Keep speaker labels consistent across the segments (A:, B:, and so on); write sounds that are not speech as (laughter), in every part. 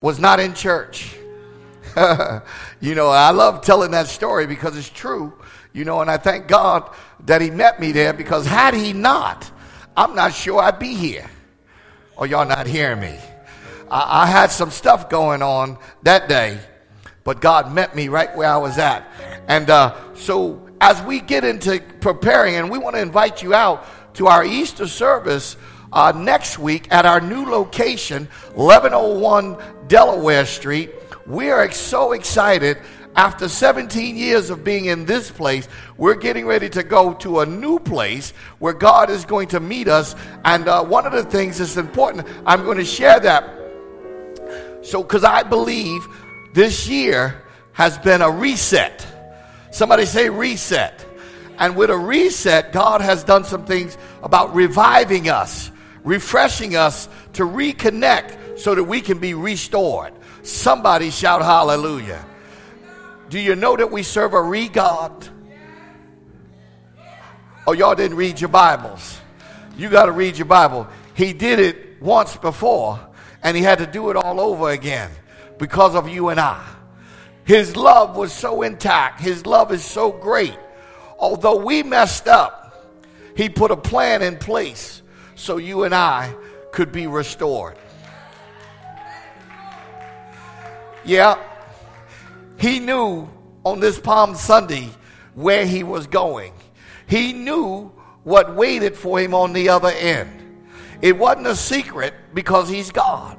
A: was not in church. (laughs) you know, I love telling that story because it's true. You know, and I thank God that He met me there because had He not, I'm not sure I'd be here. Or y'all not hearing me? I, I had some stuff going on that day, but God met me right where I was at. And uh, so as we get into preparing, and we want to invite you out to our Easter service uh, next week at our new location, 1101 Delaware Street. We are so excited. After 17 years of being in this place, we're getting ready to go to a new place where God is going to meet us. And uh, one of the things that's important, I'm going to share that. So, because I believe this year has been a reset. Somebody say reset. And with a reset, God has done some things about reviving us, refreshing us to reconnect so that we can be restored. Somebody shout hallelujah. Do you know that we serve a re God? Oh, y'all didn't read your Bibles. You got to read your Bible. He did it once before, and he had to do it all over again because of you and I. His love was so intact, his love is so great. Although we messed up, he put a plan in place so you and I could be restored. Yeah, he knew on this Palm Sunday where he was going. He knew what waited for him on the other end. It wasn't a secret because he's God.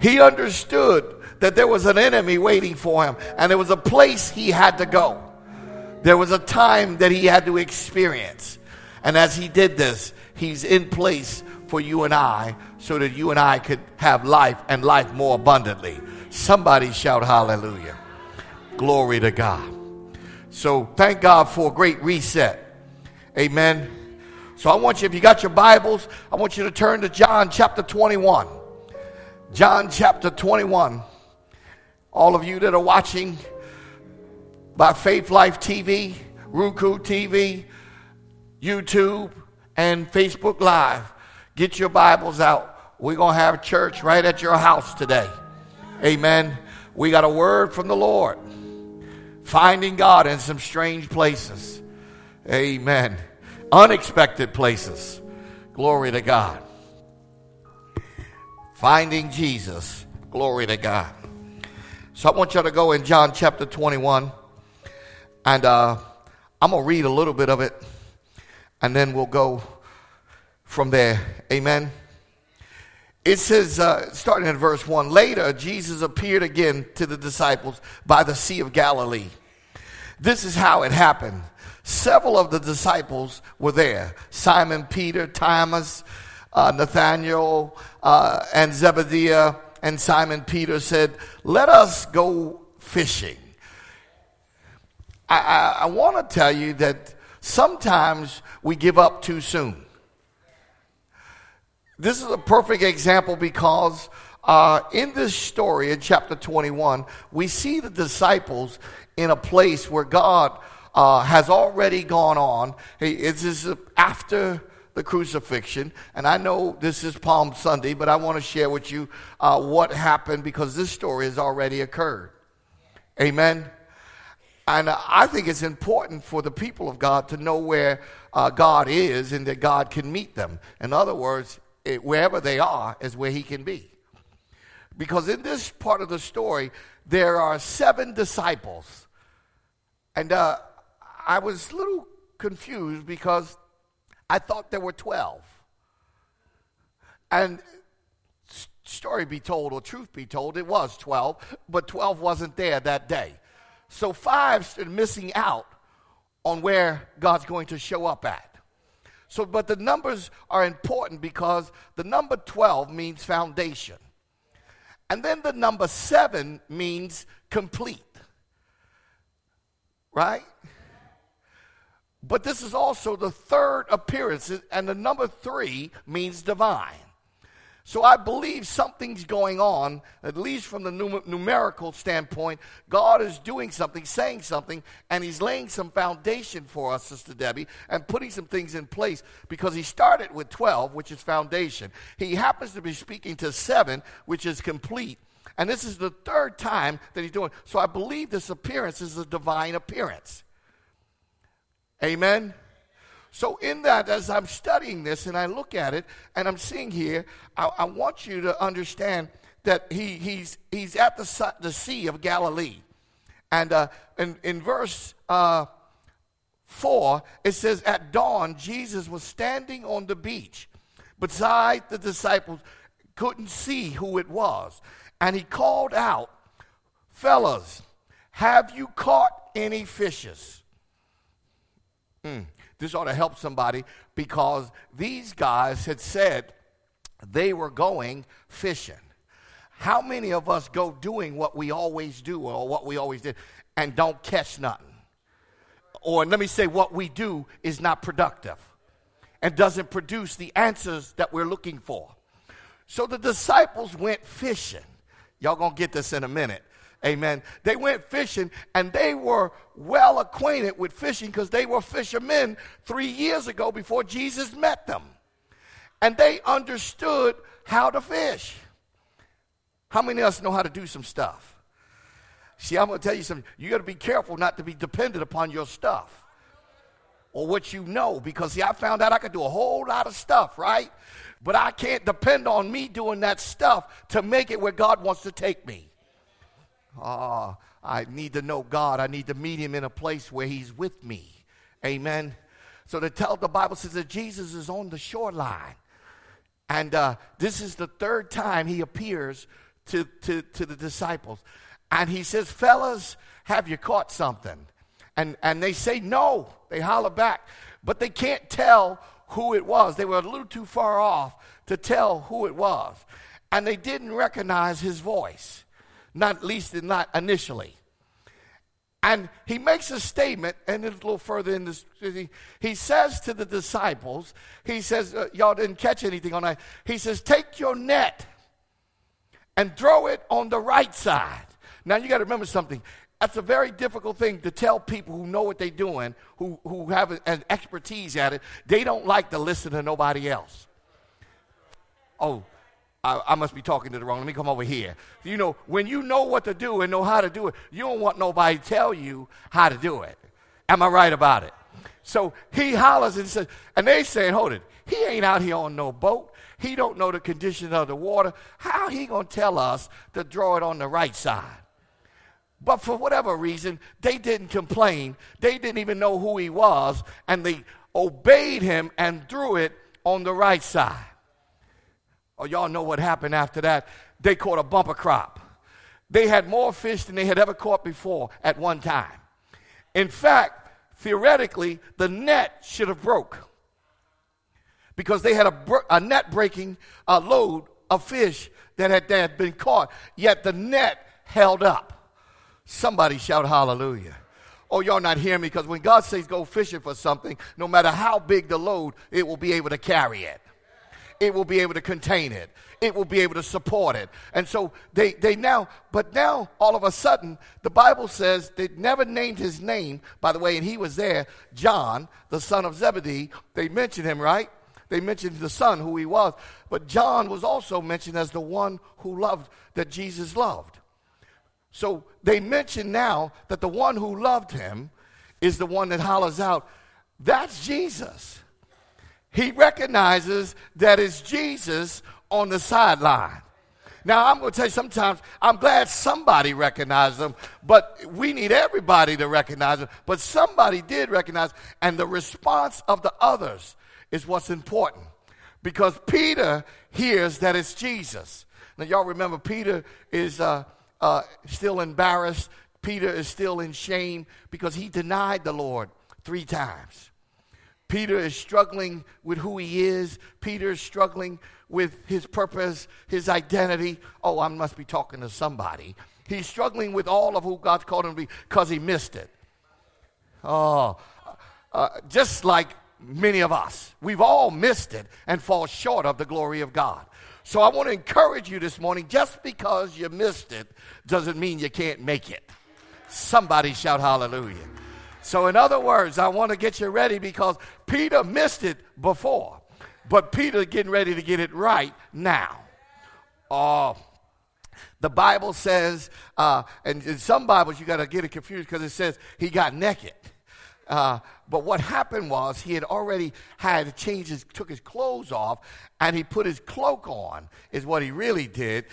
A: He understood that there was an enemy waiting for him and there was a place he had to go. There was a time that he had to experience. And as he did this, he's in place for you and I so that you and I could have life and life more abundantly. Somebody shout hallelujah. Glory to God. So thank God for a great reset. Amen. So I want you, if you got your Bibles, I want you to turn to John chapter 21. John chapter 21. All of you that are watching by Faith Life TV, Roku TV, YouTube, and Facebook Live, get your Bibles out. We're going to have church right at your house today. Amen. We got a word from the Lord. Finding God in some strange places. Amen. Unexpected places. Glory to God. Finding Jesus. Glory to God. So I want you to go in John chapter 21. And uh, I'm going to read a little bit of it. And then we'll go from there. Amen. It says, uh, starting at verse 1 Later, Jesus appeared again to the disciples by the Sea of Galilee. This is how it happened. Several of the disciples were there Simon Peter, Thomas, uh, Nathanael, uh, and Zebediah. And Simon Peter said, Let us go fishing. I, I, I want to tell you that sometimes we give up too soon. This is a perfect example because uh, in this story in chapter 21, we see the disciples in a place where God uh, has already gone on. This is after the crucifixion, and I know this is Palm Sunday, but I want to share with you uh, what happened because this story has already occurred. Amen. And I think it's important for the people of God to know where uh, God is and that God can meet them. In other words, it, wherever they are is where he can be. Because in this part of the story, there are seven disciples. And uh, I was a little confused because I thought there were 12. And story be told, or truth be told, it was 12, but 12 wasn't there that day. So five stood missing out on where God's going to show up at. So, but the numbers are important because the number 12 means foundation. And then the number seven means complete. Right? But this is also the third appearance, and the number three means divine. So I believe something's going on, at least from the numerical standpoint. God is doing something, saying something, and He's laying some foundation for us, Sister Debbie, and putting some things in place because He started with 12, which is foundation. He happens to be speaking to seven, which is complete. And this is the third time that he's doing. So I believe this appearance is a divine appearance. Amen. So, in that, as I'm studying this and I look at it and I'm seeing here, I, I want you to understand that he, he's, he's at the, the Sea of Galilee. And uh, in, in verse uh, 4, it says, At dawn, Jesus was standing on the beach beside the disciples, couldn't see who it was. And he called out, Fellas, have you caught any fishes? Mm, this ought to help somebody because these guys had said they were going fishing. How many of us go doing what we always do or what we always did and don't catch nothing? Or let me say, what we do is not productive and doesn't produce the answers that we're looking for. So the disciples went fishing. Y'all gonna get this in a minute. Amen. They went fishing and they were well acquainted with fishing because they were fishermen three years ago before Jesus met them. And they understood how to fish. How many of us know how to do some stuff? See, I'm going to tell you something. You got to be careful not to be dependent upon your stuff or what you know because, see, I found out I could do a whole lot of stuff, right? But I can't depend on me doing that stuff to make it where God wants to take me. Oh, I need to know God. I need to meet Him in a place where He's with me. Amen. So to tell the Bible says that Jesus is on the shoreline. And uh, this is the third time he appears to, to, to the disciples. And he says, Fellas, have you caught something? And, and they say no. They holler back. But they can't tell who it was. They were a little too far off to tell who it was. And they didn't recognize his voice, not least not initially. And he makes a statement, and it's a little further in this. He, he says to the disciples, he says, uh, Y'all didn't catch anything on that. He says, Take your net and throw it on the right side. Now you got to remember something. That's a very difficult thing to tell people who know what they're doing, who, who have an expertise at it. They don't like to listen to nobody else. Oh, I, I, must be talking to the wrong. Let me come over here. You know, when you know what to do and know how to do it, you don't want nobody tell you how to do it. Am I right about it? So he hollers and says, and they saying, hold it, he ain't out here on no boat. He don't know the condition of the water. How he gonna tell us to draw it on the right side? But for whatever reason, they didn't complain. They didn't even know who he was, and they obeyed him and drew it on the right side. Oh, y'all know what happened after that. They caught a bumper crop. They had more fish than they had ever caught before at one time. In fact, theoretically, the net should have broke because they had a, a net breaking uh, load of fish that had, that had been caught, yet the net held up. Somebody shout hallelujah. Oh, y'all not hearing me because when God says go fishing for something, no matter how big the load, it will be able to carry it. It will be able to contain it. It will be able to support it. And so they, they now, but now all of a sudden, the Bible says they never named his name, by the way, and he was there, John, the son of Zebedee. They mentioned him, right? They mentioned the son, who he was. But John was also mentioned as the one who loved, that Jesus loved. So they mention now that the one who loved him is the one that hollers out, That's Jesus. He recognizes that it's Jesus on the sideline. Now, I'm going to tell you sometimes I'm glad somebody recognized them, but we need everybody to recognize them. But somebody did recognize, and the response of the others is what's important because Peter hears that it's Jesus. Now, y'all remember Peter is uh, uh, still embarrassed. Peter is still in shame because he denied the Lord three times. Peter is struggling with who he is. Peter is struggling with his purpose, his identity. Oh, I must be talking to somebody. He's struggling with all of who God's called him to be because he missed it. Oh, uh, just like many of us. We've all missed it and fall short of the glory of God. So I want to encourage you this morning just because you missed it doesn't mean you can't make it. Somebody shout hallelujah. So, in other words, I want to get you ready because Peter missed it before, but Peter getting ready to get it right now. Oh, The Bible says, uh, and in some Bibles you got to get it confused because it says he got naked. Uh, but what happened was he had already had changed his, took his clothes off, and he put his cloak on, is what he really did.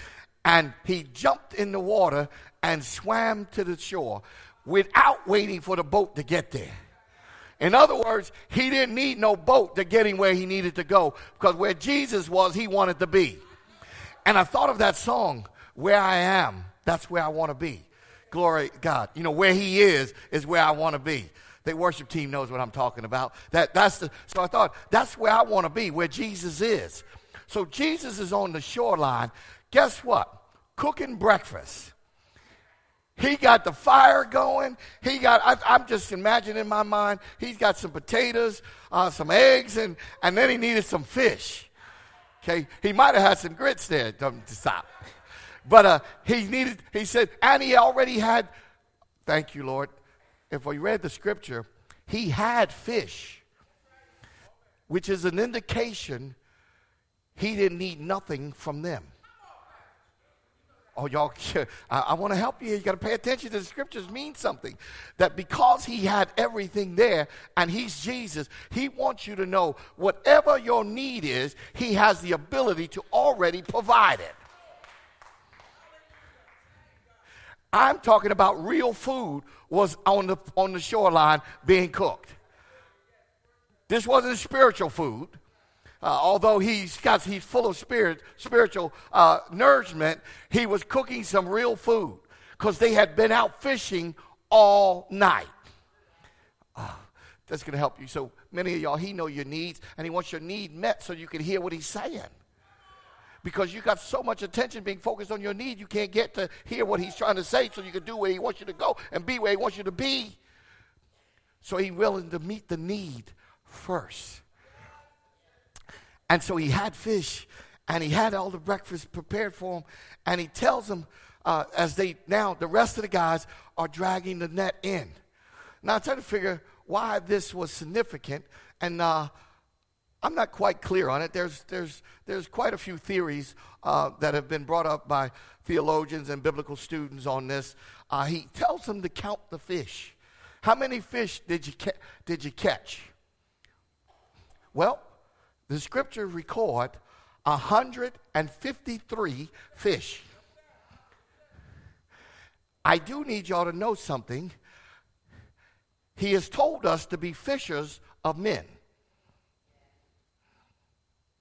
A: And he jumped in the water and swam to the shore without waiting for the boat to get there. In other words, he didn't need no boat to get him where he needed to go because where Jesus was, he wanted to be. And I thought of that song, Where I Am, that's where I want to be. Glory God. You know, where he is, is where I want to be. The worship team knows what I'm talking about. That, that's the, so I thought, that's where I want to be, where Jesus is. So Jesus is on the shoreline. Guess what? Cooking breakfast. He got the fire going. He got, I, am just imagining in my mind, he's got some potatoes, uh, some eggs, and, and then he needed some fish. Okay, he might have had some grits there to stop. But uh, he needed, he said, and he already had, thank you, Lord, if we read the scripture, he had fish, which is an indication he didn't need nothing from them. Oh, y'all, (laughs) I, I want to help you. You got to pay attention to the scriptures mean something. That because he had everything there and he's Jesus, he wants you to know whatever your need is, he has the ability to already provide it. I'm talking about real food was on the, on the shoreline being cooked. This wasn't spiritual food. Uh, although he's got he's full of spirit, spiritual uh, nourishment, he was cooking some real food because they had been out fishing all night. Uh, that's going to help you. So many of y'all, he know your needs, and he wants your need met so you can hear what he's saying because you got so much attention being focused on your need, you can't get to hear what he's trying to say so you can do where he wants you to go and be where he wants you to be. So he's willing to meet the need first. And so he had fish and he had all the breakfast prepared for him. And he tells them, uh, as they now, the rest of the guys are dragging the net in. Now, I'm trying to figure why this was significant. And uh, I'm not quite clear on it. There's, there's, there's quite a few theories uh, that have been brought up by theologians and biblical students on this. Uh, he tells them to count the fish. How many fish did you, ca- did you catch? Well, the scripture record 153 fish. I do need y'all to know something. He has told us to be fishers of men.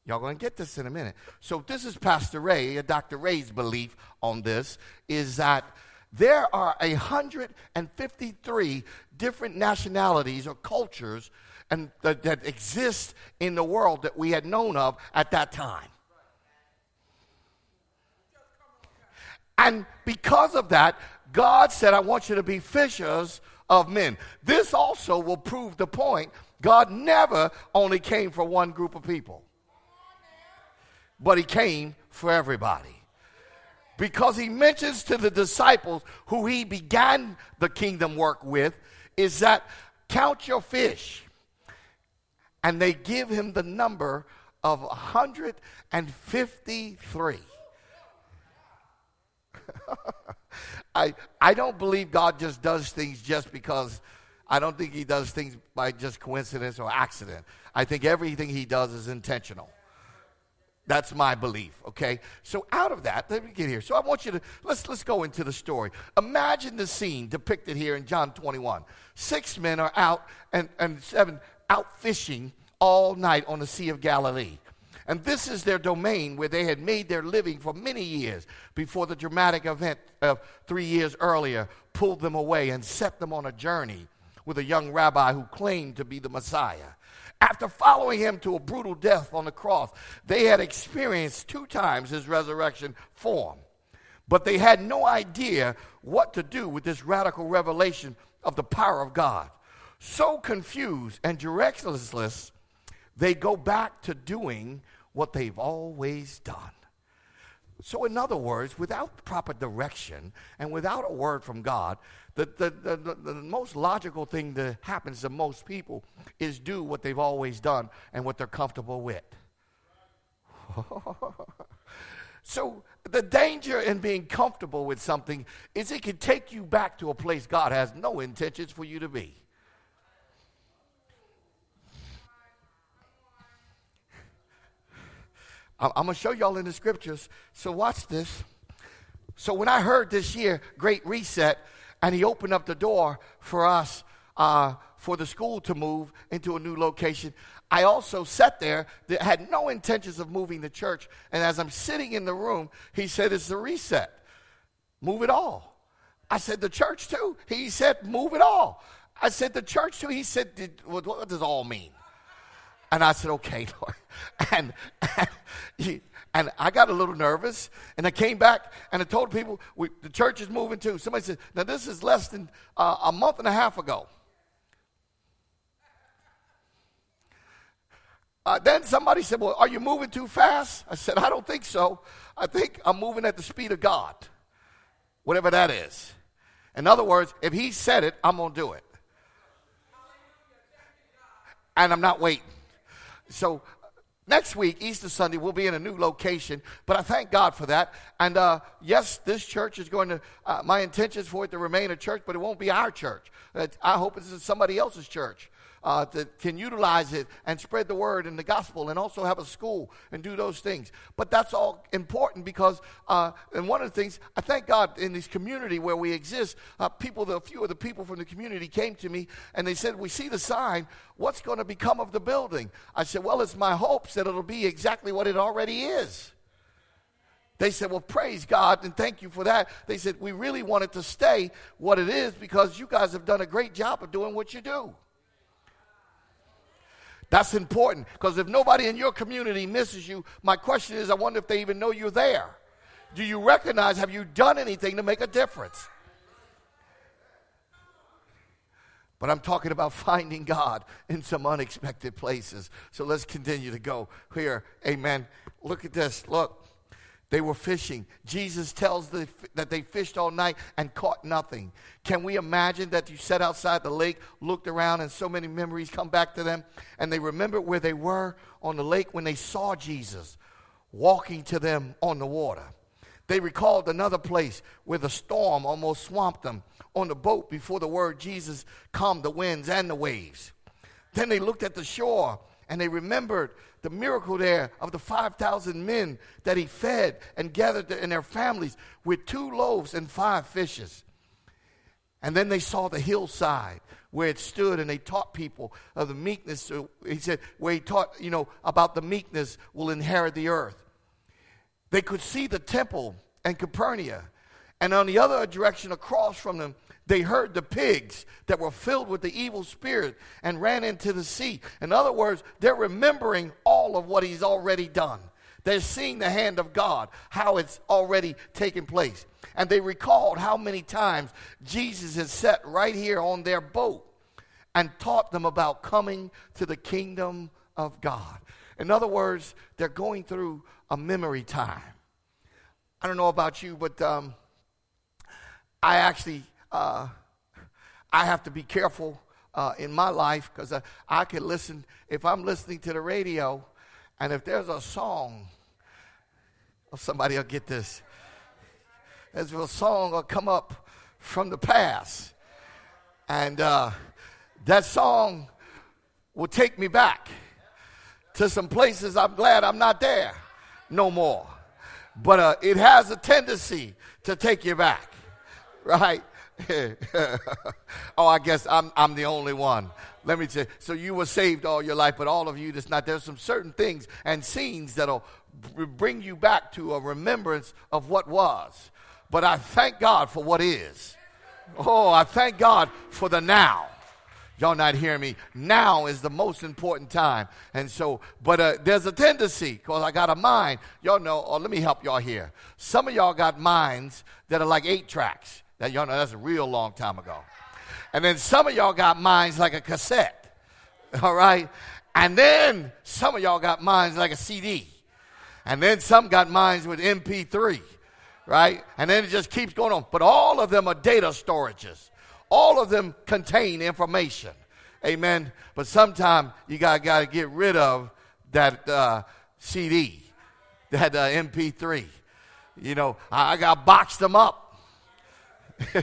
A: Y'all going to get this in a minute. So, this is Pastor Ray, uh, Dr. Ray's belief on this is that there are 153 different nationalities or cultures and that, that exist in the world that we had known of at that time. And because of that, God said, I want you to be fishers of men. This also will prove the point God never only came for one group of people but he came for everybody. Because he mentions to the disciples who he began the kingdom work with, is that count your fish. And they give him the number of 153. (laughs) I, I don't believe God just does things just because, I don't think he does things by just coincidence or accident. I think everything he does is intentional. That's my belief, okay? So out of that, let me get here. So I want you to let's let's go into the story. Imagine the scene depicted here in John 21. Six men are out and, and seven out fishing all night on the Sea of Galilee. And this is their domain where they had made their living for many years before the dramatic event of three years earlier pulled them away and set them on a journey with a young rabbi who claimed to be the Messiah. After following him to a brutal death on the cross, they had experienced two times his resurrection form. But they had no idea what to do with this radical revelation of the power of God. So confused and directionless, they go back to doing what they've always done. So, in other words, without proper direction and without a word from God, the, the, the, the, most logical thing that happens to most people is do what they've always done and what they're comfortable with. (laughs) so the danger in being comfortable with something is it can take you back to a place God has no intentions for you to be. I'm, going to show y'all in the scriptures. So watch this. So when I heard this year, Great Reset, and he opened up the door for us uh, for the school to move into a new location, I also sat there that had no intentions of moving the church. And as I'm sitting in the room, he said, It's the reset. Move it all. I said, The church too? He said, Move it all. I said, The church too? He said, what does all mean? And I said, Okay, (laughs) Lord. And, and, I got a little nervous. And I came back and I told people, we, The church is moving too. Somebody said, Now, this is less than uh, a month and a half ago. Uh, then somebody said, Well, are you moving too fast? I said, I don't think so. I think I'm moving at the speed of God, whatever that is. In other words, if He said it, I'm going to do it. And I'm not waiting. So next week, Easter Sunday, we'll be in a new location, but I thank God for that. And uh, yes, this church is going to, uh, my intention is for it to remain a church, but it won't be our church. I hope it's somebody else's church uh, that can utilize it and spread the word and the gospel and also have a school and do those things. But that's all important because, uh, and one of the things, I thank God in this community where we exist, uh, people, the, a few of the people from the community came to me and they said, We see the sign, what's going to become of the building? I said, Well, it's my hopes that it'll be exactly what it already is. They said, Well, praise God and thank you for that. They said, We really want it to stay what it is because you guys have done a great job of doing what you do. That's important because if nobody in your community misses you, my question is I wonder if they even know you're there. Do you recognize, have you done anything to make a difference? But I'm talking about (laughs) finding God in some unexpected places. So let's continue to go here. Amen. Look at this. Look. They were fishing. Jesus tells the, that they fished all night and caught nothing. Can we imagine that you sat outside the lake, looked around, and so many memories come back to them, and they remember where they were on the lake when they saw Jesus walking to them on the water? They recalled another place where the storm almost swamped them on the boat before the word Jesus calmed the winds and the waves. Then they looked at the shore and they remembered the miracle there of the 5,000 men that he fed and gathered in their families with two loaves and five fishes. And then they saw the hillside where it stood and they taught people of the meekness. He said, where he taught, you know, about the meekness will inherit the earth. They could see the temple and Capernaum. And on the other direction across from them, they heard the pigs that were filled with the evil spirit and ran into the sea. In other words, they're remembering all of what he's already done. They're seeing the hand of God, how it's already taken place. And they recalled how many times Jesus had sat right here on their boat and taught them about coming to the kingdom of God. In other words, they're going through a memory time. I don't know about you, but um, I actually uh, I have to be careful uh, in my life because I, I can listen, if I'm listening to the radio, and if there's a song, oh, somebody will get this. There's a song will come up from the past. And uh, that song will take me back to some places I'm glad I'm not there no more. But uh, it has a tendency to take you back, right? (laughs) oh, I guess I'm, I'm the only one. Let me you. So you were saved all your life, but all of you that's not. There's some certain things and scenes that'll bring you back to a remembrance of what was. But I thank God for what is. Oh, I thank God for the now. Y'all not hearing me? Now is the most important time. And so, but uh, there's a tendency, because I got a mind. Y'all know, oh, let me help y'all here. Some of y'all got minds that are like eight tracks. That y'all know that's a real long time ago. And then some of y'all got minds like a cassette. (laughs) All right? And then some of y'all got minds like a CD. And then some got minds with MP3. Right? And then it just keeps going on. But all of them are data storages. All of them contain information. Amen. But sometimes you got got to get rid of that uh, CD, that uh, MP3. You know, I, I got boxed them up. (laughs)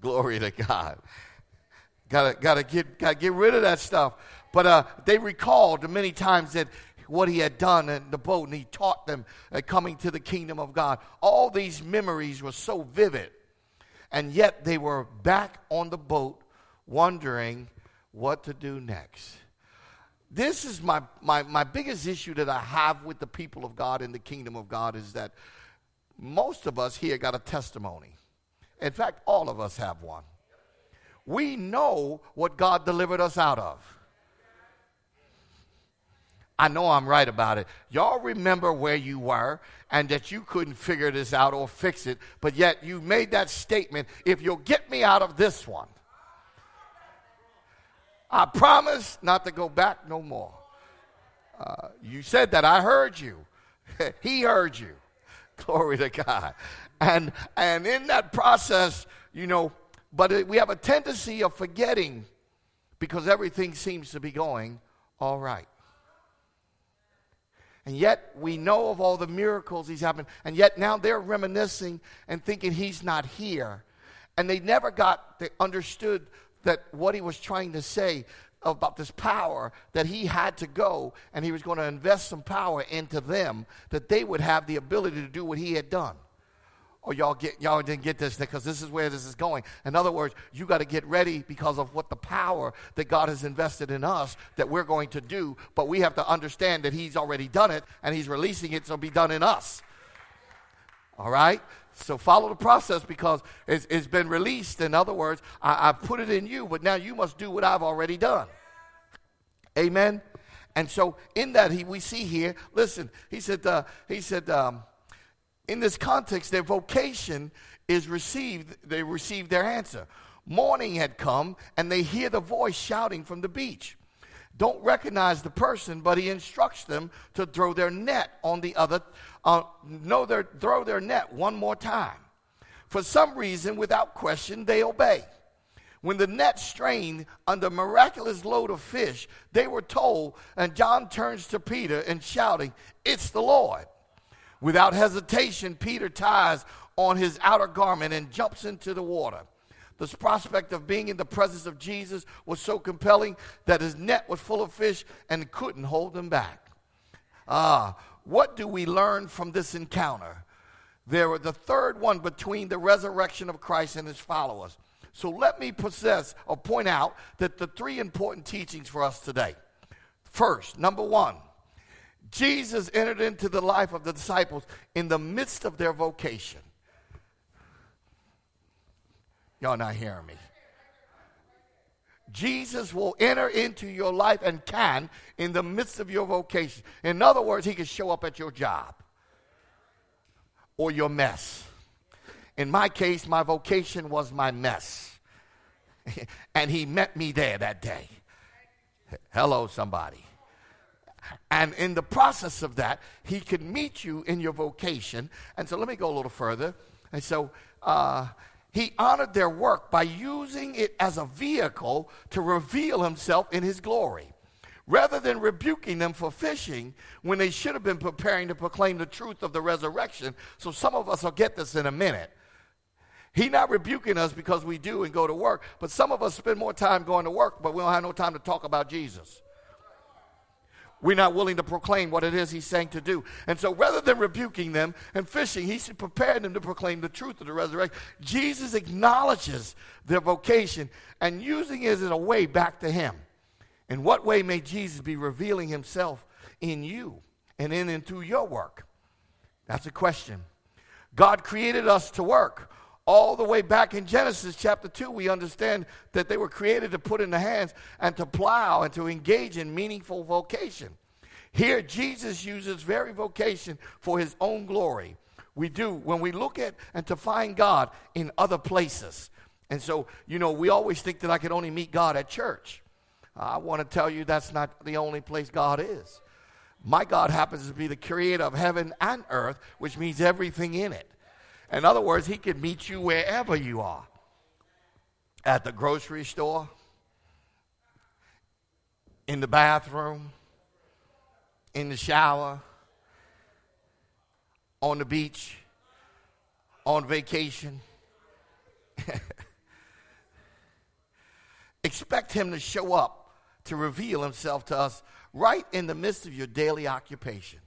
A: Glory to God. Gotta, gotta get, gotta get rid of that stuff. But uh, they recalled many times that what he had done in the boat, and he taught them uh, coming to the kingdom of God. All these memories were so vivid, and yet they were back on the boat, wondering what to do next. This is my, my, my biggest issue that I have with the people of God in the kingdom of God is that most of us here got a testimony. In fact, all of us have one. We know what God delivered us out of. I know I'm right about it. Y'all remember where you were and that you couldn't figure this out or fix it, but yet you made that statement if you'll get me out of this one, I promise not to go back no more. Uh, you said that. I heard you. (laughs) he heard you. Glory to God. And, and in that process, you know, but we have a tendency of forgetting because everything seems to be going all right. And yet we know of all the miracles he's happened. And yet now they're reminiscing and thinking he's not here. And they never got, they understood that what he was trying to say about this power that he had to go and he was going to invest some power into them that they would have the ability to do what he had done. Oh, y'all get y'all didn't get this because this is where this is going. In other words, you got to get ready because of what the power that God has invested in us that we're going to do. But we have to understand that He's already done it and He's releasing it to be done in us. All right? So follow the process because it's, it's been released. In other words, I, I put it in you, but now you must do what I've already done. Amen. And so in that he, we see here, listen, he said, uh, he said, um, in this context, their vocation is received, they receive their answer. Morning had come, and they hear the voice shouting from the beach. Don't recognize the person, but he instructs them to throw their net on the other, uh, no, their, throw their net one more time. For some reason, without question, they obey. When the net strained under miraculous load of fish, they were told, and John turns to Peter and shouting, It's the Lord. Without hesitation, Peter ties on his outer garment and jumps into the water. This prospect of being in the presence of Jesus was so compelling that his net was full of fish and couldn't hold them back. Ah, what do we learn from this encounter? There were the third one between the resurrection of Christ and his followers. So let me possess or point out that the three important teachings for us today. First, number one, Jesus entered into the life of the disciples in the midst of their vocation. Y'all not hearing me. Jesus will enter into your life and can in the midst of your vocation. In other words, he can show up at your job or your mess. In my case, my vocation was my mess. (laughs) and he met me there that day. Hello, somebody. And in the process of that, he can meet you in your vocation. And so let me go a little further. And so uh, he honored their work by using it as a vehicle to reveal himself in his glory. Rather than rebuking them for fishing when they should have been preparing to proclaim the truth of the resurrection. So some of us will get this in a minute. He's not rebuking us because we do and go to work, but some of us spend more time going to work, but we don't have no time to talk about Jesus. We're not willing to proclaim what it is he's saying to do. And so rather than rebuking them and fishing, he's preparing them to proclaim the truth of the resurrection. Jesus acknowledges their vocation and using it as a way back to him. In what way may Jesus be revealing himself in you and in and through your work? That's a question. God created us to work all the way back in Genesis chapter 2, we understand that they were created to put in the hands and to plow and to engage in meaningful vocation. Here, Jesus uses very vocation for his own glory. We do when we look at and to find God in other places. And so, you know, we always think that I can only meet God at church. I want to tell you that's not the only place God is. My God happens to be the creator of heaven and earth, which means everything in it. In other words, he can meet you wherever you are at the grocery store, in the bathroom, in the shower, on the beach, on vacation. (laughs) Expect Him to show up to reveal Himself to us right in the midst of your daily occupation.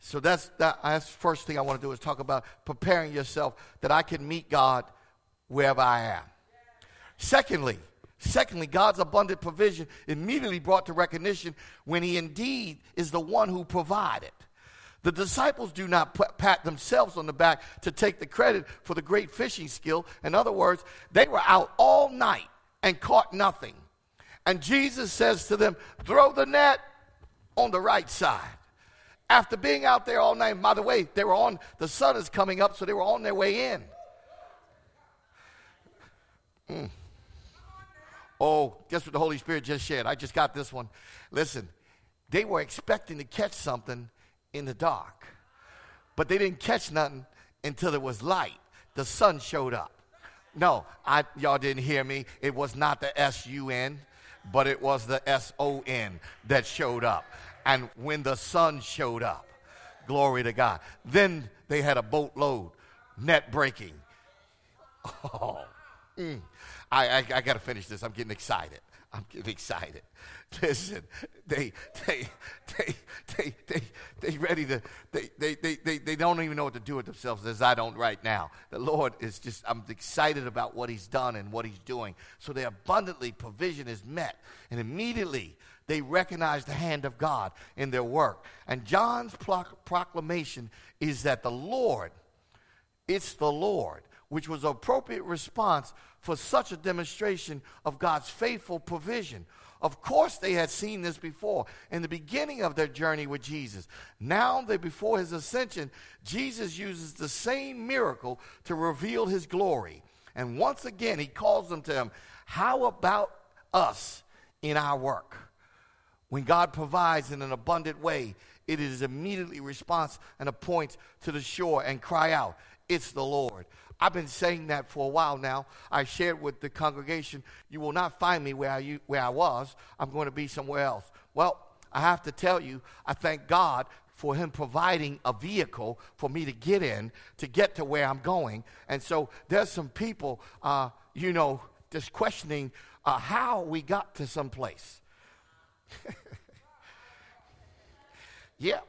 A: So that's that, that's the first thing I want to do is talk about preparing yourself that I can meet God wherever I am. Secondly, secondly, God's abundant provision immediately brought to recognition when He indeed is the one who provided. The disciples do not pat themselves on the back to take the credit for the great fishing skill. In other words, they were out all night and caught nothing. And Jesus says to them, Throw the net on the right side. After being out there all night, by the way, they were on, the sun is coming up, so they were on their way in. Mm. Oh, guess what the Holy Spirit just shared? I just got this one. Listen, they were expecting to catch something in the dark, but they didn't catch nothing until it was light. The sun showed up. No, I, y'all didn't hear me. It was not the S U N, but it was the S O N that showed up. And when the sun showed up, glory to God, then they had a boatload, net breaking. Oh, mm. I, I, I got to finish this. I'm getting excited. I'm getting excited. Listen, they, they, they, they, they, they ready to, they, they, they, they, they don't even know what to do with themselves as I don't right now. The Lord is just, I'm excited about what He's done and what He's doing. So they abundantly, provision is met. And immediately they recognize the hand of God in their work. And John's proclamation is that the Lord, it's the Lord which was appropriate response for such a demonstration of God's faithful provision. Of course, they had seen this before in the beginning of their journey with Jesus. Now, they, before his ascension, Jesus uses the same miracle to reveal his glory. And once again, he calls them to him. How about us in our work? When God provides in an abundant way, it is immediately response and a point to the shore and cry out, It's the Lord. I've been saying that for a while now. I shared with the congregation, you will not find me where I, where I was. I'm going to be somewhere else. Well, I have to tell you, I thank God for him providing a vehicle for me to get in to get to where I'm going. And so there's some people, uh, you know, just questioning uh, how we got to some place. (laughs) yeah.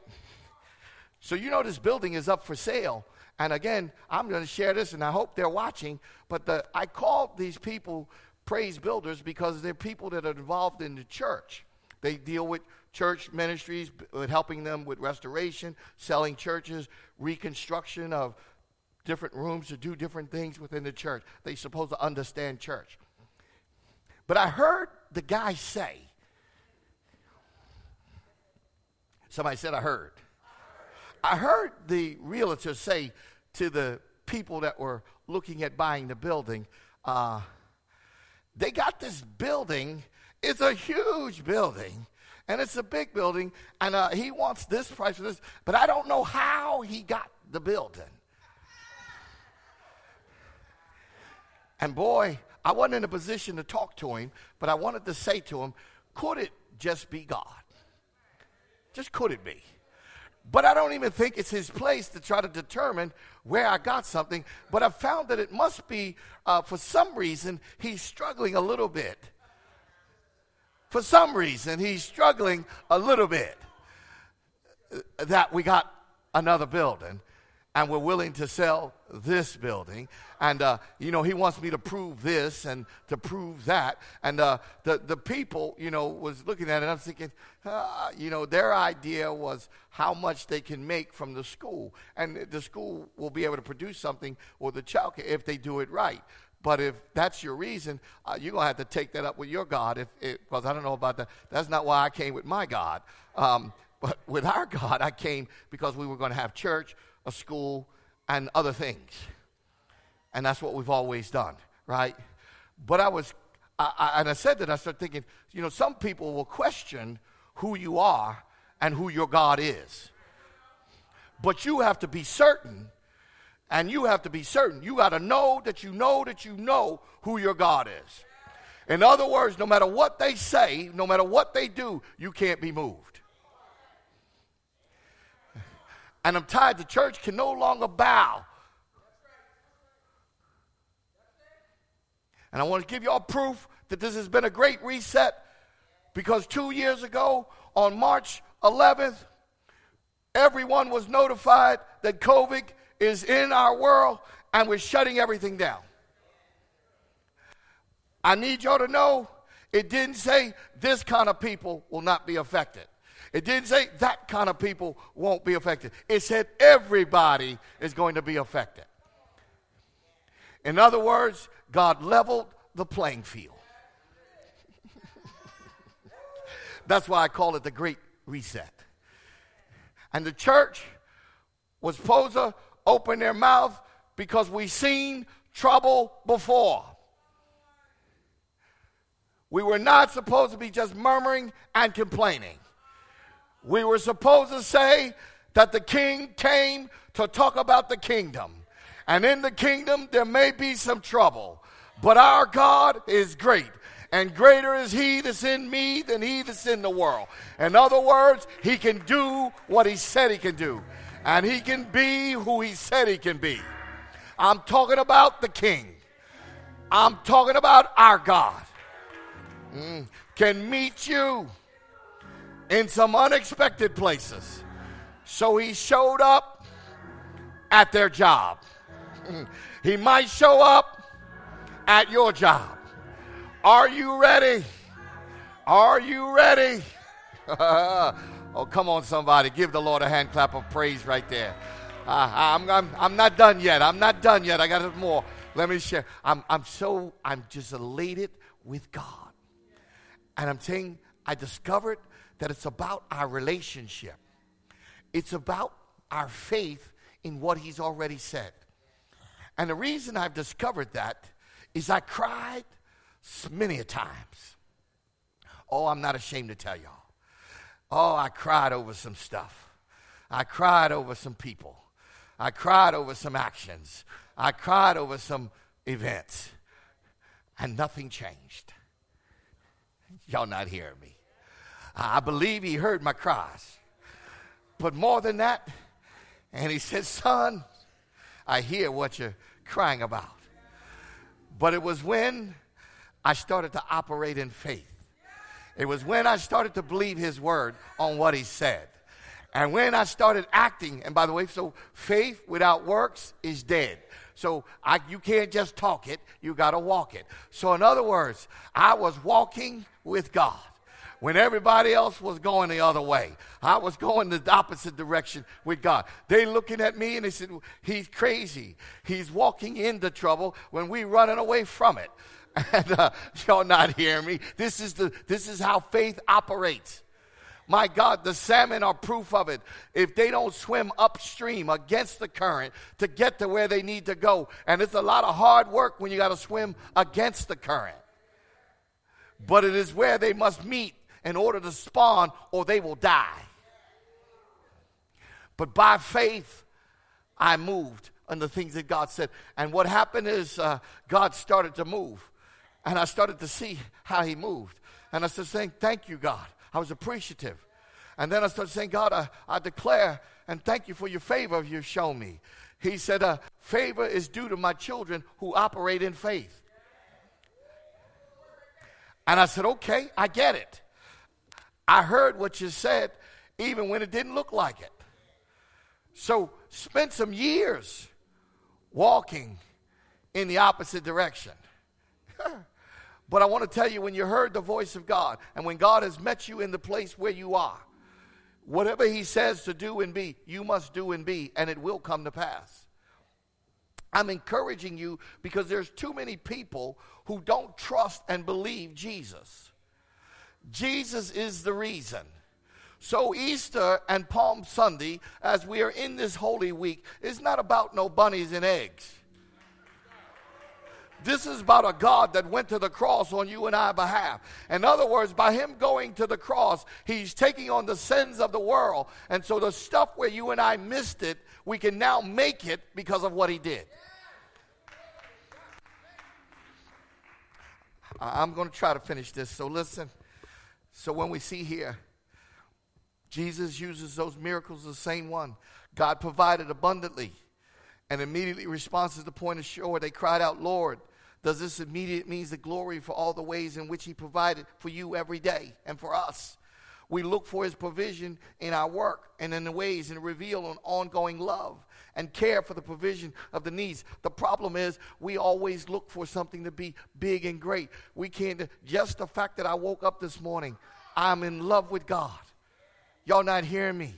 A: So you know this building is up for sale, and again, I'm going to share this, and I hope they're watching. But the, I called these people praise builders because they're people that are involved in the church. They deal with church ministries, with helping them with restoration, selling churches, reconstruction of different rooms to do different things within the church. They're supposed to understand church. But I heard the guy say, somebody said, I heard. I heard the realtor say, to the people that were looking at buying the building, uh, they got this building. It's a huge building, and it's a big building, and uh, he wants this price for this, but I don't know how he got the building. And boy, I wasn't in a position to talk to him, but I wanted to say to him, could it just be God? Just could it be? But I don't even think it's his place to try to determine where I got something. But I found that it must be, uh, for some reason, he's struggling a little bit. For some reason, he's struggling a little bit that we got another building and we're willing to sell this building. And, uh, you know, he wants me to prove this and to prove that. And uh, the, the people, you know, was looking at it, I'm thinking, uh, you know, their idea was how much they can make from the school. And the school will be able to produce something or the child if they do it right. But if that's your reason, uh, you're going to have to take that up with your God. If Because I don't know about that. That's not why I came with my God. Um, but with our God, I came because we were going to have church a school, and other things. And that's what we've always done, right? But I was, I, I, and I said that, I started thinking, you know, some people will question who you are and who your God is. But you have to be certain, and you have to be certain. You got to know that you know that you know who your God is. In other words, no matter what they say, no matter what they do, you can't be moved. And I'm tired. The church can no longer bow. And I want to give you all proof that this has been a great reset because two years ago, on March 11th, everyone was notified that COVID is in our world and we're shutting everything down. I need y'all to know it didn't say this kind of people will not be affected. It didn't say that kind of people won't be affected. It said everybody is going to be affected. In other words, God leveled the playing field. (laughs) That's why I call it the Great Reset. And the church was supposed to open their mouth because we've seen trouble before. We were not supposed to be just murmuring and complaining. We were supposed to say that the king came to talk about the kingdom. And in the kingdom, there may be some trouble. But our God is great. And greater is he that's in me than he that's in the world. In other words, he can do what he said he can do. And he can be who he said he can be. I'm talking about the king. I'm talking about our God. Mm. Can meet you in some unexpected places. So he showed up at their job. (clears throat) He might show up at your job. Are you ready? Are you ready? (laughs) oh, come on, somebody. Give the Lord a hand clap of praise right there. Uh, I'm, I'm, I'm not done yet. I'm not done yet. I got more. Let me share. I'm, I'm so, I'm just elated with God. And I'm saying, I discovered that it's about our relationship, it's about our faith in what He's already said. And the reason I've discovered that is I cried many a times. Oh, I'm not ashamed to tell y'all. Oh, I cried over some stuff. I cried over some people. I cried over some actions. I cried over some events. And nothing changed. Y'all not hearing me. I believe he heard my cries. But more than that, and he said, Son, I hear what you're crying about. But it was when I started to operate in faith. It was when I started to believe his word on what he said. And when I started acting, and by the way, so faith without works is dead. So I, you can't just talk it, you got to walk it. So, in other words, I was walking with God when everybody else was going the other way. I was going the opposite direction with God. They looking at me and they said, he's crazy. He's walking into trouble when we running away from it. (laughs) And uh, y'all not hearing me. This is, the, this is how faith operates. My God, the salmon are proof of it. If they don't swim upstream against the current to get to where they need to go, and it's a lot of hard work when you got to swim against the current. But it is where they must meet in order to spawn, or they will die. But by faith, I moved on the things that God said. And what happened is uh, God started to move. And I started to see how He moved. And I started saying, Thank you, God. I was appreciative. And then I started saying, God, I, I declare and thank you for your favor you've shown me. He said, uh, Favor is due to my children who operate in faith. And I said, Okay, I get it. I heard what you said, even when it didn't look like it. So spent some years walking in the opposite direction. (laughs) but I want to tell you when you heard the voice of God and when God has met you in the place where you are, whatever He says to do and be, you must do and be, and it will come to pass. I'm encouraging you because there's too many people who don't trust and believe Jesus. Jesus is the reason. So, Easter and Palm Sunday, as we are in this Holy Week, is not about no bunnies and eggs. This is about a God that went to the cross on you and I behalf. In other words, by him going to the cross, he's taking on the sins of the world. And so the stuff where you and I missed it, we can now make it because of what he did. I'm going to try to finish this. So listen. So when we see here, Jesus uses those miracles the same one. God provided abundantly. And immediately responds to the point of shore, they cried out, Lord, does this immediate means the glory for all the ways in which he provided for you every day and for us? We look for his provision in our work and in the ways and reveal an ongoing love and care for the provision of the needs. The problem is we always look for something to be big and great. We can't, just the fact that I woke up this morning, I'm in love with God. Y'all not hearing me?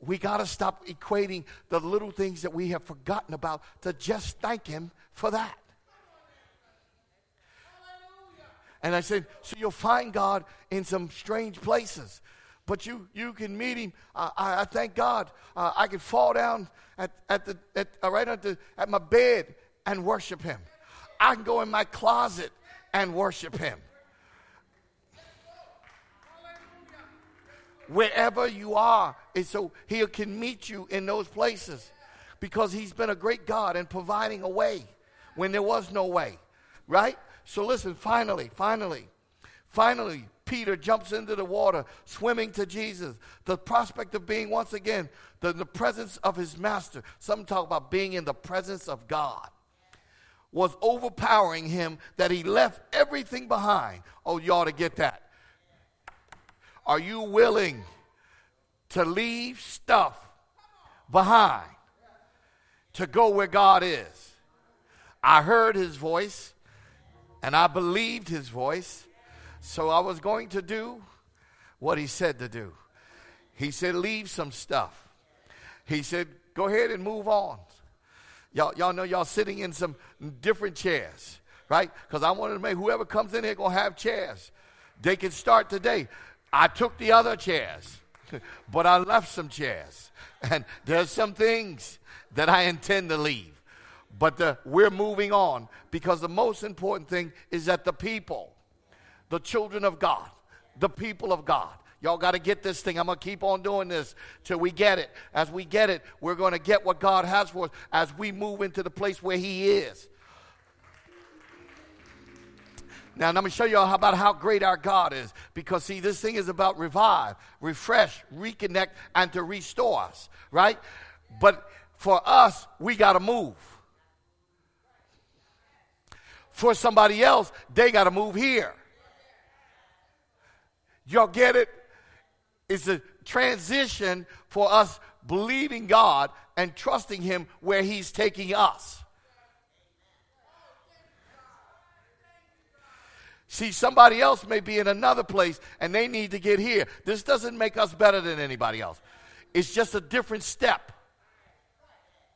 A: We got to stop equating the little things that we have forgotten about to just thank Him for that. And I said, so you'll find God in some strange places, but you you can meet Him. Uh, I, I, thank God. Uh, I can fall down at, at the at, uh, right at the at my bed and worship Him. I can go in my closet and worship Him. wherever you are. And so he can meet you in those places because he's been a great God in providing a way when there was no way, right? So listen, finally, finally, finally, Peter jumps into the water, swimming to Jesus. The prospect of being once again the, the presence of his master. Some talk about being in the presence of God. Was overpowering him that he left everything behind. Oh, you ought to get that. Are you willing to leave stuff behind to go where God is? I heard his voice and I believed his voice, so I was going to do what he said to do. He said, Leave some stuff. He said, Go ahead and move on. Y'all, y'all know y'all sitting in some different chairs, right? Because I wanted to make whoever comes in here going to have chairs. They can start today. I took the other chairs, (laughs) but I left some chairs. (laughs) And there's some things that I intend to leave. But the, we're moving on because the most important thing is that the people, the children of God, the people of God, Y'all got to get this thing. I'm going to keep on doing this till we get it. As we get it, we're going to get what God has for us as we move into the place where He is. Now, let me show you all about how great our God is. Because, see, this thing is about revive, refresh, reconnect, and to restore us, right? But for us, we got to move. For somebody else, they got to move here. Y'all get it? It's a transition for us believing God and trusting Him where He's taking us. See, somebody else may be in another place and they need to get here. This doesn't make us better than anybody else. It's just a different step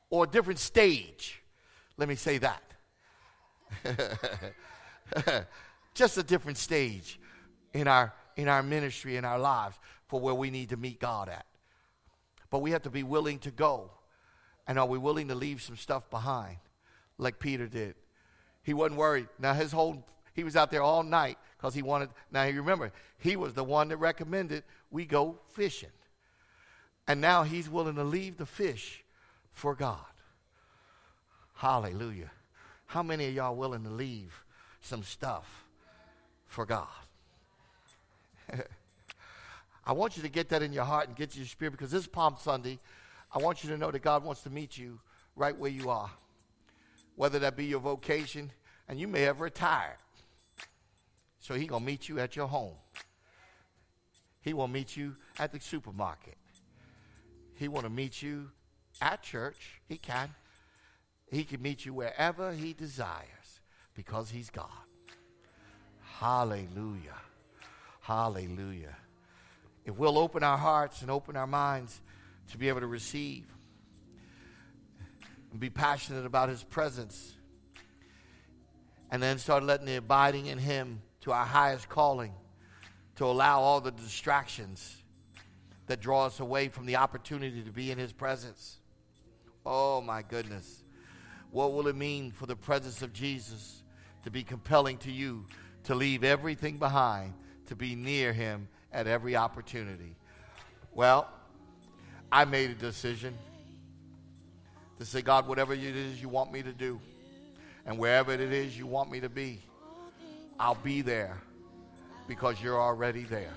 A: or a different stage. Let me say that. (laughs) just a different stage in our in our ministry in our lives for where we need to meet God at. But we have to be willing to go. And are we willing to leave some stuff behind like Peter did? He wasn't worried. Now his whole he was out there all night because he wanted. Now, you remember, he was the one that recommended we go fishing. And now he's willing to leave the fish for God. Hallelujah. How many of y'all willing to leave some stuff for God? (laughs) I want you to get that in your heart and get your spirit because this Palm Sunday, I want you to know that God wants to meet you right where you are. Whether that be your vocation, and you may have retired. So he to meet you at your home. He will meet you at the supermarket. He want to meet you at church. He can. He can meet you wherever he desires because he's God. Hallelujah. Hallelujah. If we'll open our hearts and open our minds to be able to receive and be passionate about his presence, and then start letting the abiding in him to our highest calling, to allow all the distractions that draw us away from the opportunity to be in His presence. Oh, my goodness. What will it mean for the presence of Jesus to be compelling to you to leave everything behind, to be near Him at every opportunity? Well, I made a decision to say, God, whatever it is you want me to do, and wherever it is you want me to be, I'll be there because you're already there.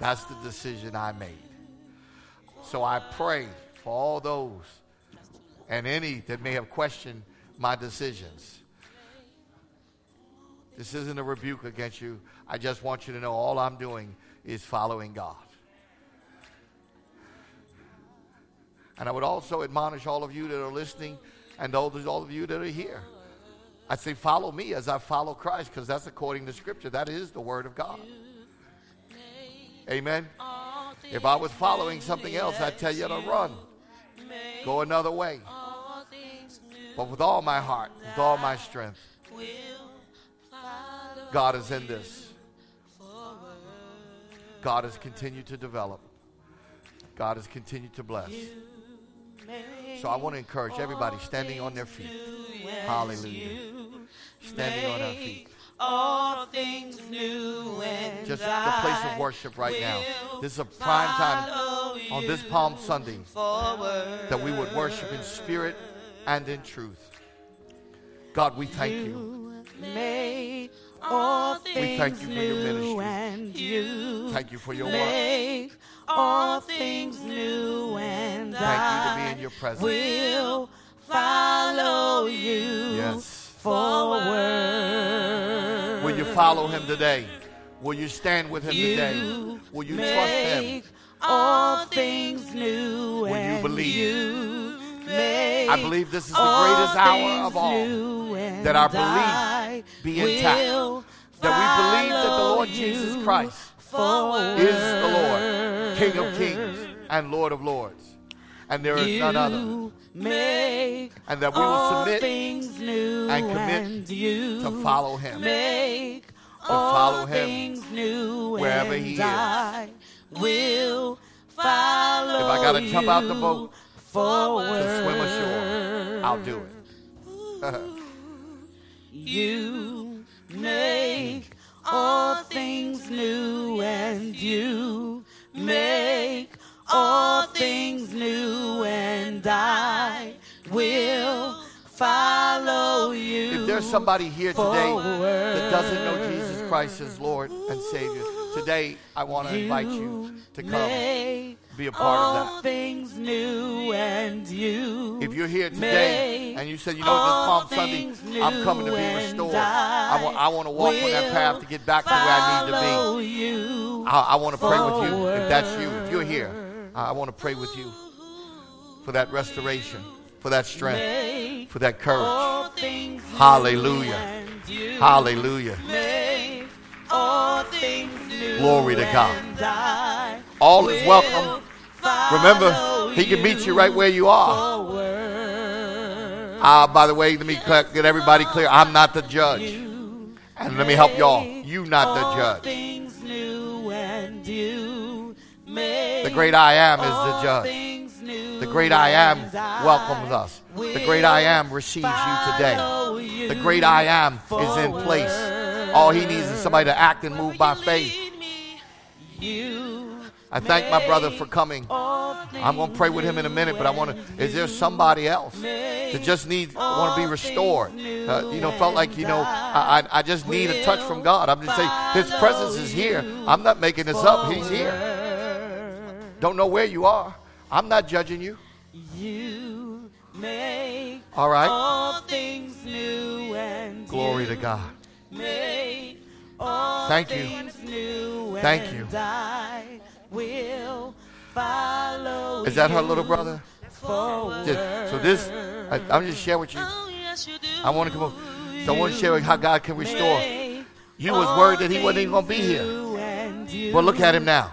A: That's the decision I made. So I pray for all those and any that may have questioned my decisions. This isn't a rebuke against you. I just want you to know all I'm doing is following God. And I would also admonish all of you that are listening and all, of you that are here. I say, follow me as I follow Christ because that's according to Scripture. That is the Word of God. Amen. If I was following something else, I'd tell you to run, go another way. But with all my heart, with all my strength, God is in this. God has continued to develop. God has continued to bless. So I want to encourage everybody standing on their feet. Hallelujah. Standing on our feet.
B: All things new and
A: Just the place of worship right now. This is a prime time on this Palm Sunday that we would worship in spirit and in truth. God, we thank you.
B: All
A: We
B: things
A: thank you for your
B: new
A: ministry.
B: and you
A: Thank you for your work.
B: all things new and
A: Thank you to be
B: I
A: in your presence.
B: will follow you
A: Yes.
B: forward.
A: Will you follow him today? Will you stand with him today? Will you trust him?
B: all things new
A: Will you
B: and
A: believe?
B: you
A: I believe this is the greatest hour of all. that our belief be intact. That we believe that the Lord Jesus Christ
B: forward.
A: is the Lord, King of kings and Lord of lords. And there is none other.
B: You
A: And that we will submit
B: things new
A: and commit
B: and you
A: to follow him.
B: Make
A: To follow him wherever he is.
B: I will follow
A: If I got to jump out the boat
B: forward.
A: to swim ashore, I'll do it.
B: You make all things new and you make all things new and I will follow you.
A: If there's somebody here today
B: forward.
A: that doesn't know Jesus Christ as Lord and Savior, today I want to invite you to come be a part of that.
B: things new and you
A: If you're here today and you said, you know, this Palm Sunday, I'm coming to be restored. I want, I want to walk on that path to get back to where I need to be. I, I want to pray with you. If that's you, if you're here, I want to pray with you for that restoration, for that strength, for that courage.
B: all
A: Hallelujah. Hallelujah. Glory to God. All is welcome. Remember, He can meet you right where you are. Ah, by the way, let me get everybody clear. I'm not the judge. And let me help y'all. You not the judge.
B: things new and you make
A: The great I am is the judge. The great I am welcomes us. The great I am receives you today. The great I am is in place. All he needs is somebody to act and move by faith.
B: You
A: I thank my brother for coming. I'm going to pray with him in a minute, but I want to. Is there somebody else that just needs want to be restored? Uh, you know, felt like you know, I, I I just need a touch from God. I'm just saying, His presence is here. I'm not making this up. He's here. Don't know where you are. I'm not judging you.
B: You make
A: All right.
B: all things new and
A: Glory to God.
B: make all
A: Thank you. Thank you.
B: I will follow
A: Is that her little brother? Just- so this, I, I'm just share with you.
B: Oh, yes, you.
A: I want to come over. So I want to share how God can restore. You was worried that he wasn't even going to be here. But look at him now.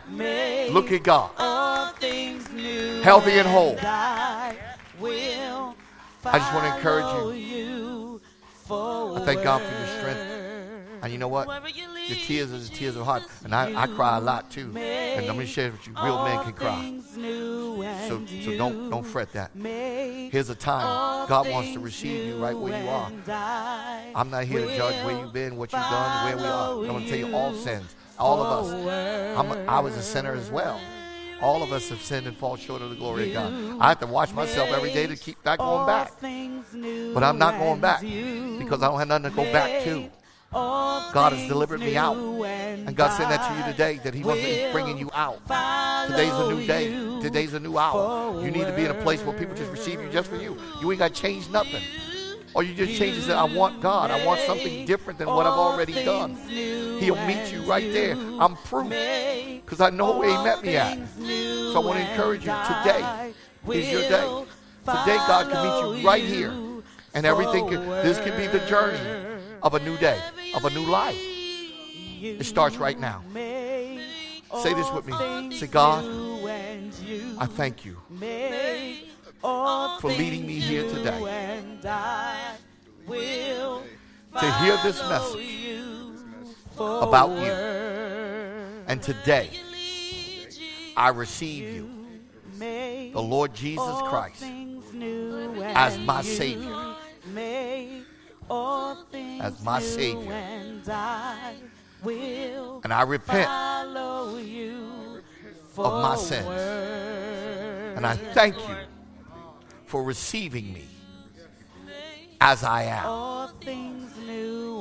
A: Look at God.
B: all things new
A: Healthy and whole.
B: I
A: just wanna encourage you I thank God for your strength. And you know what? Your tears are the tears of heart. And I, I cry a lot too. And let me share with you. Real men can cry. So, so don't, don't fret that. Here's a time God wants to receive you right where you are. I'm not here to judge where you've been, what you've done, where we are. I'm going to tell you all sins. All of us. I'm I was a sinner as well. All of us have sinned and fall short of the glory of God. I have to watch myself every day to keep not going back. But I'm not going back because I don't have nothing to go back to. God has delivered me out. And God's saying that to you today, that He to bringing you out. Today's a new day. today's a new hour. You need to be in a place where people just receive you just for you. You ain't got to change nothing. Or you just change and say, I want God. I want something different than what I've already done. He'll meet you right there. I'm proof. Because I know where He met me at. So I want to encourage you today is your day. Today, God can meet you right here. And everything, can, this can be the journey of a new day, of a new life. It starts right now. Say this with me. Say, God, I thank you for leading me here today to hear this message about you. And today, I receive you, the Lord Jesus Christ, as my Savior. As my Savior. And I repent of my sins. And I thank you for receiving me as I am,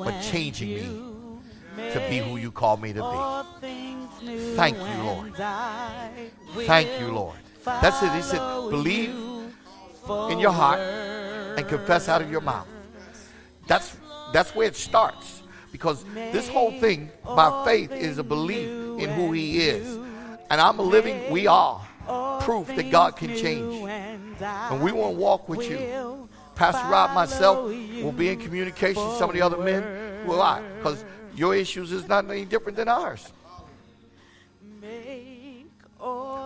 A: but changing me to be who you call me to be. Thank you, Lord. Thank you, Lord. That's it. He said, believe in your heart and confess out of your mouth. That's that's where it starts. Because this whole thing by faith is a belief in who he is. And I'm a living, we are proof that God can change. And we want to walk with you. Pastor Rob, myself, will be in communication. Some of the other men will I. Because your issues is not any different than ours.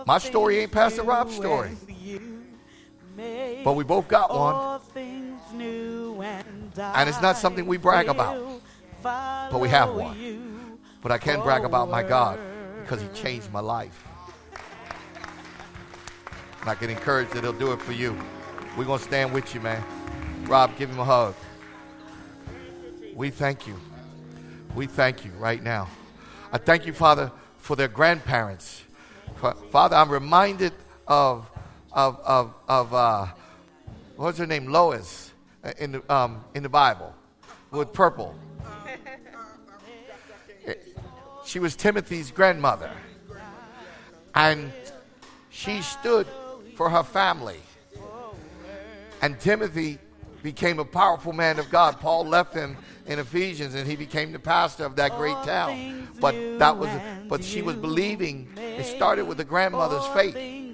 A: My story ain't Pastor Rob's story. But we both got one. And it's not something we brag about. But we have one. But I can brag about my God because he changed my life. And I can encourage that he'll do it for you. We're going to stand with you, man. Rob, give him a hug. We thank you. We thank you right now. I thank you, Father, for their grandparents. Father, I'm reminded of, of, of, of uh, what's her name? Lois in the, um, in the Bible with purple. (laughs) She was Timothy's grandmother. And she stood for her family. And Timothy became a powerful man of God. Paul left him in Ephesians and he became the pastor of that great town. But that was but she was believing. It started with the grandmother's faith.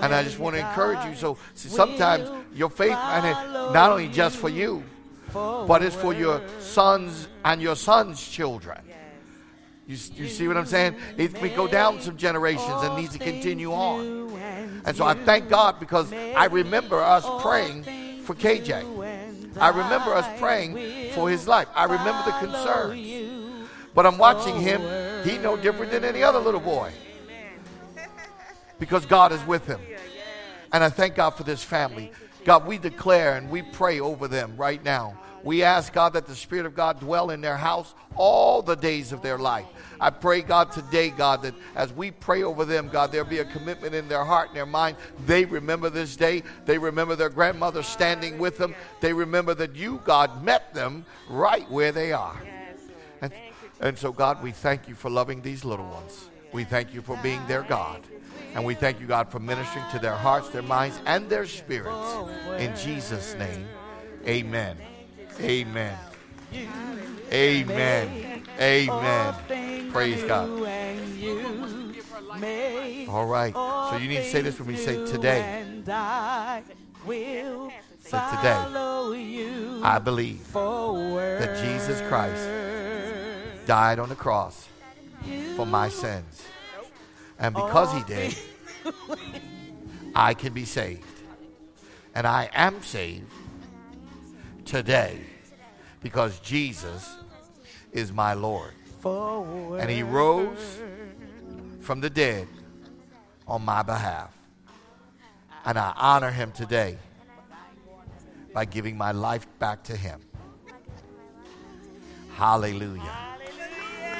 A: And I just want to encourage you. So sometimes your faith, and not only just for you, but it's for your sons and your sons' children. You, you see what I'm saying? It, we go down some generations and needs to continue on. And so I thank God because I remember us praying for KJ. I remember us praying for his life. I remember the concerns. But I'm watching him. He no different than any other little boy. Because God is with him. And I thank God for this family. God, we declare and we pray over them right now. We ask God that the Spirit of God dwell in their house all the days of their life. I pray, God, today, God, that as we pray over them, God, there be a commitment in their heart and their mind. They remember this day. They remember their grandmother standing with them. They remember that you, God, met them right where they are. And, and so, God, we thank you for loving these little ones. We thank you for being their God. And we thank you, God, for ministering to their hearts, their minds, and their spirits. In Jesus' name, amen. Amen. Amen. Amen. Praise God. All right. So you need to say this when we say today. Say today. I believe that Jesus Christ died on the cross for my sins. And oh, because he (laughs) did, I can be saved. And I am saved today because Jesus is my Lord. And he rose from the dead on my behalf. And I honor him today by giving my life back to him. Hallelujah.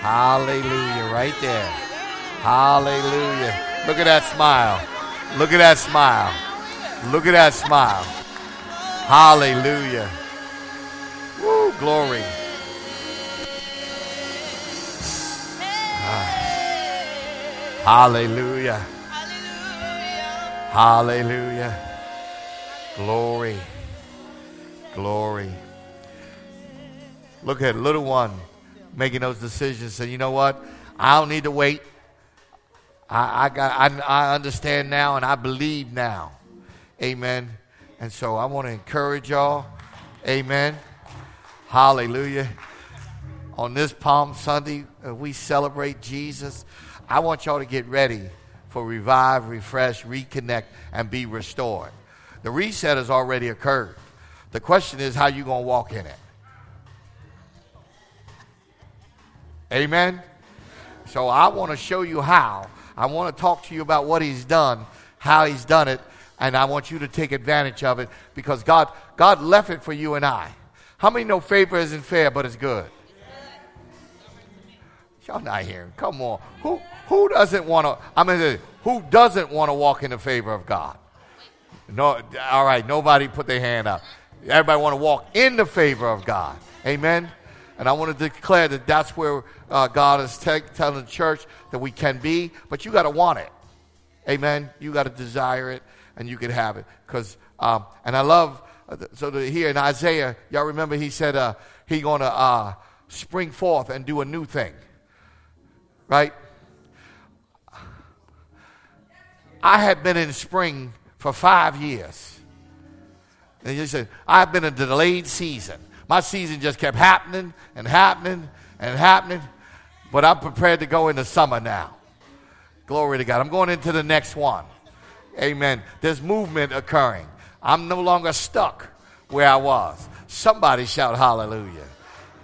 A: Hallelujah. Right there. Hallelujah. Look at that smile. Look at that smile. Look at that smile. Hallelujah. Woo, glory. Ah. Hallelujah. Hallelujah. Glory. Glory. Look at little one making those decisions. And you know what? I don't need to wait. I, I got. I, I understand now, and I believe now. Amen. And so I want to encourage y'all. Amen. Hallelujah. On this Palm Sunday, uh, we celebrate Jesus. I want y'all to get ready for revive, refresh, reconnect, and be restored. The reset has already occurred. The question is how you going to walk in it. Amen. So I want to show you how. I want to talk to you about what he's done, how he's done it, and I want you to take advantage of it because God God left it for you and I. How many know favor isn't fair, but it's good? Y'all not hearing. Come on. Who who doesn't want to I mean who doesn't want to walk in the favor of God? No all right, nobody put their hand up. Everybody want to walk in the favor of God. Amen. And I want to declare that that's where uh, God is te- telling the church that we can be, but you got to want it. Amen. You got to desire it, and you can have it. Because, um, and I love, uh, so here in Isaiah, y'all remember he said uh, he going to uh, spring forth and do a new thing, right? I had been in spring for five years. And he said, I've been a delayed season. My season just kept happening and happening and happening. But I'm prepared to go into summer now. Glory to God. I'm going into the next one. Amen. There's movement occurring. I'm no longer stuck where I was. Somebody shout hallelujah.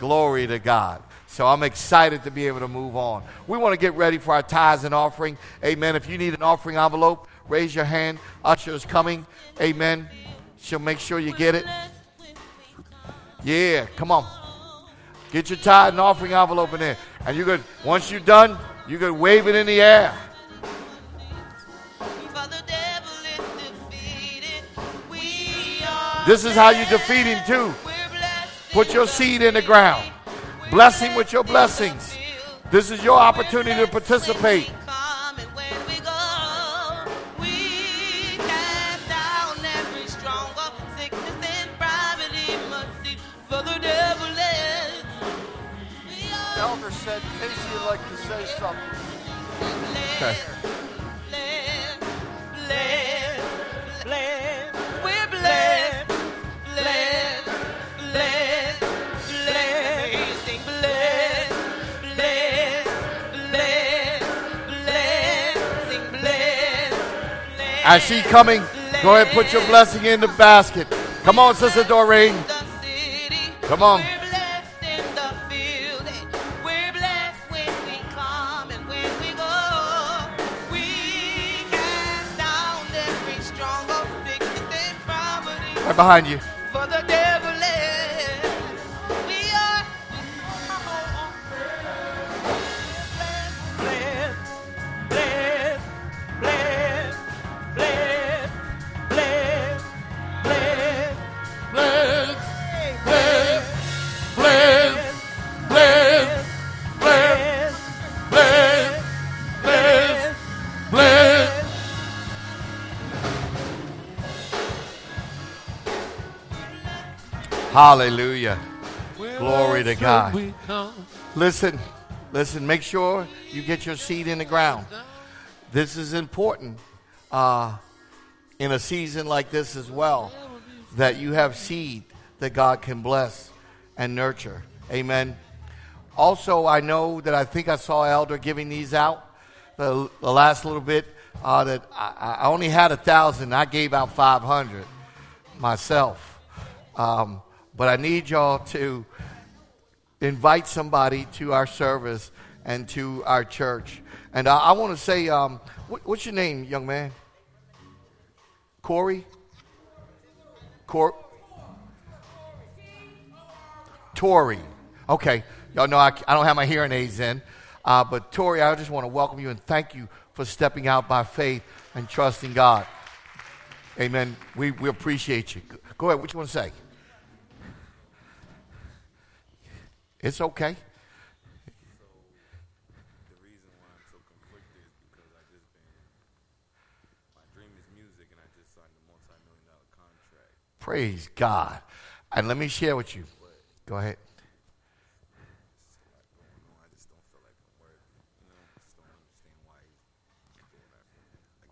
A: Glory to God. So I'm excited to be able to move on. We want to get ready for our tithes and offering. Amen. If you need an offering envelope, raise your hand. Usher is coming. Amen. She'll make sure you get it. Yeah, come on. Get your tithe and offering envelope in there. And you could, once you're done, you could wave it in the air. This is how you defeat him too. Put your seed in the ground. Bless him with your blessings. This is your opportunity to participate.
C: Elder said Casey would like to say something.
A: Okay. As she coming, go ahead put your blessing in the basket. Come on, Sister Doreen. Come on. Behind you. Hallelujah. Glory to God. Listen, listen, make sure you get your seed in the ground. This is important uh, in a season like this as well, that you have seed that God can bless and nurture. Amen. Also, I know that I think I saw Elder giving these out the, the last little bit. Uh, that I, I only had a thousand. I gave out five hundred myself. Um, but I need y'all to invite somebody to our service and to our church. And I, I want to say, um, what, what's your name, young man? Corey? Cor- Tori. Okay. Y'all know I, I don't have my hearing aids in. Uh, but Tori, I just want to welcome you and thank you for stepping out by faith and trusting God. Amen. We, we appreciate you. Go ahead. What you want to say? It's okay.
D: the reason why I'm so conflicted is because I just been my dream is music
A: Praise God. And let me share with you. Go ahead.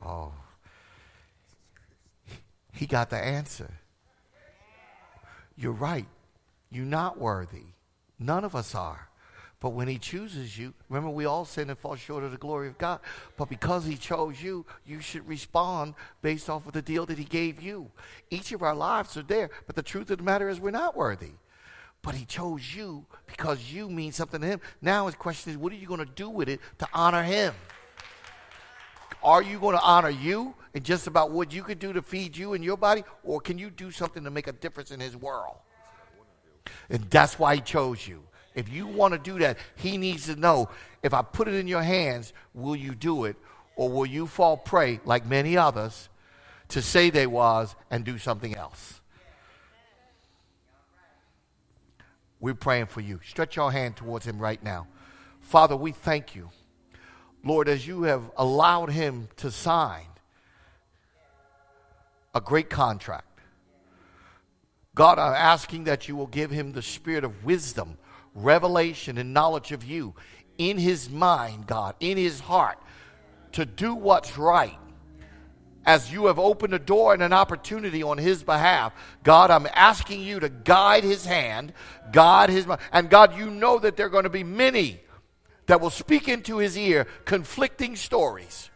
A: Oh. He got the answer. You're right. You're not worthy. None of us are. But when he chooses you, remember we all sin and fall short of the glory of God. But because he chose you, you should respond based off of the deal that he gave you. Each of our lives are there, but the truth of the matter is we're not worthy. But he chose you because you mean something to him. Now his question is, what are you going to do with it to honor him? Are you going to honor you and just about what you could do to feed you and your body? Or can you do something to make a difference in his world? And that's why he chose you. If you want to do that, he needs to know if I put it in your hands, will you do it? Or will you fall prey, like many others, to say they was and do something else? We're praying for you. Stretch your hand towards him right now. Father, we thank you. Lord, as you have allowed him to sign a great contract. God, I'm asking that you will give him the spirit of wisdom, revelation, and knowledge of you in his mind, God, in his heart, to do what's right. As you have opened a door and an opportunity on his behalf, God, I'm asking you to guide his hand, guide his mind. And God, you know that there are going to be many that will speak into his ear conflicting stories.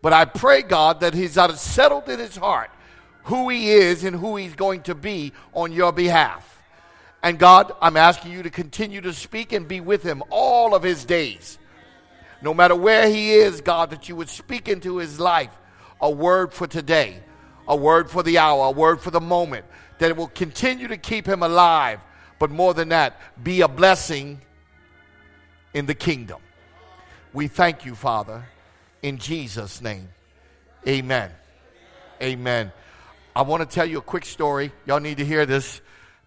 A: But I pray, God, that he's it settled in his heart who he is and who he's going to be on your behalf. And God, I'm asking you to continue to speak and be with him all of his days. No matter where he is, God, that you would speak into his life a word for today, a word for the hour, a word for the moment, that it will continue to keep him alive. But more than that, be a blessing in the kingdom. We thank you, Father, in Jesus' name. Amen. Amen. I want to tell you a quick story. Y'all need to hear this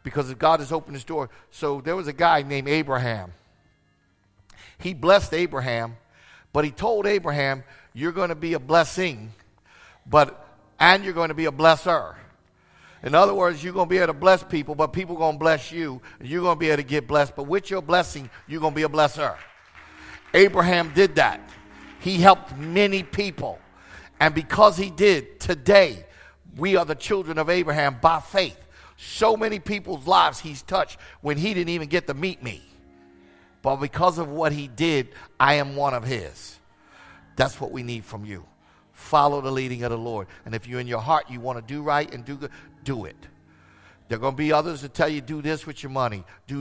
A: because God has opened his door. So there was a guy named Abraham. He blessed Abraham, but he told Abraham, You're going to be a blessing, but and you're going to be a blesser. In other words, you're going to be able to bless people, but people are going to bless you, and you're going to be able to get blessed. But with your blessing, you're going to be a blesser. Abraham did that. He helped many people. And because he did, today, we are the children of Abraham by faith. So many people's lives he's touched when he didn't even get to meet me. But because of what he did, I am one of his. That's what we need from you. Follow the leading of the Lord. And if you're in your heart, you want to do right and do good, do it. There are going to be others that tell you do this with your money. Do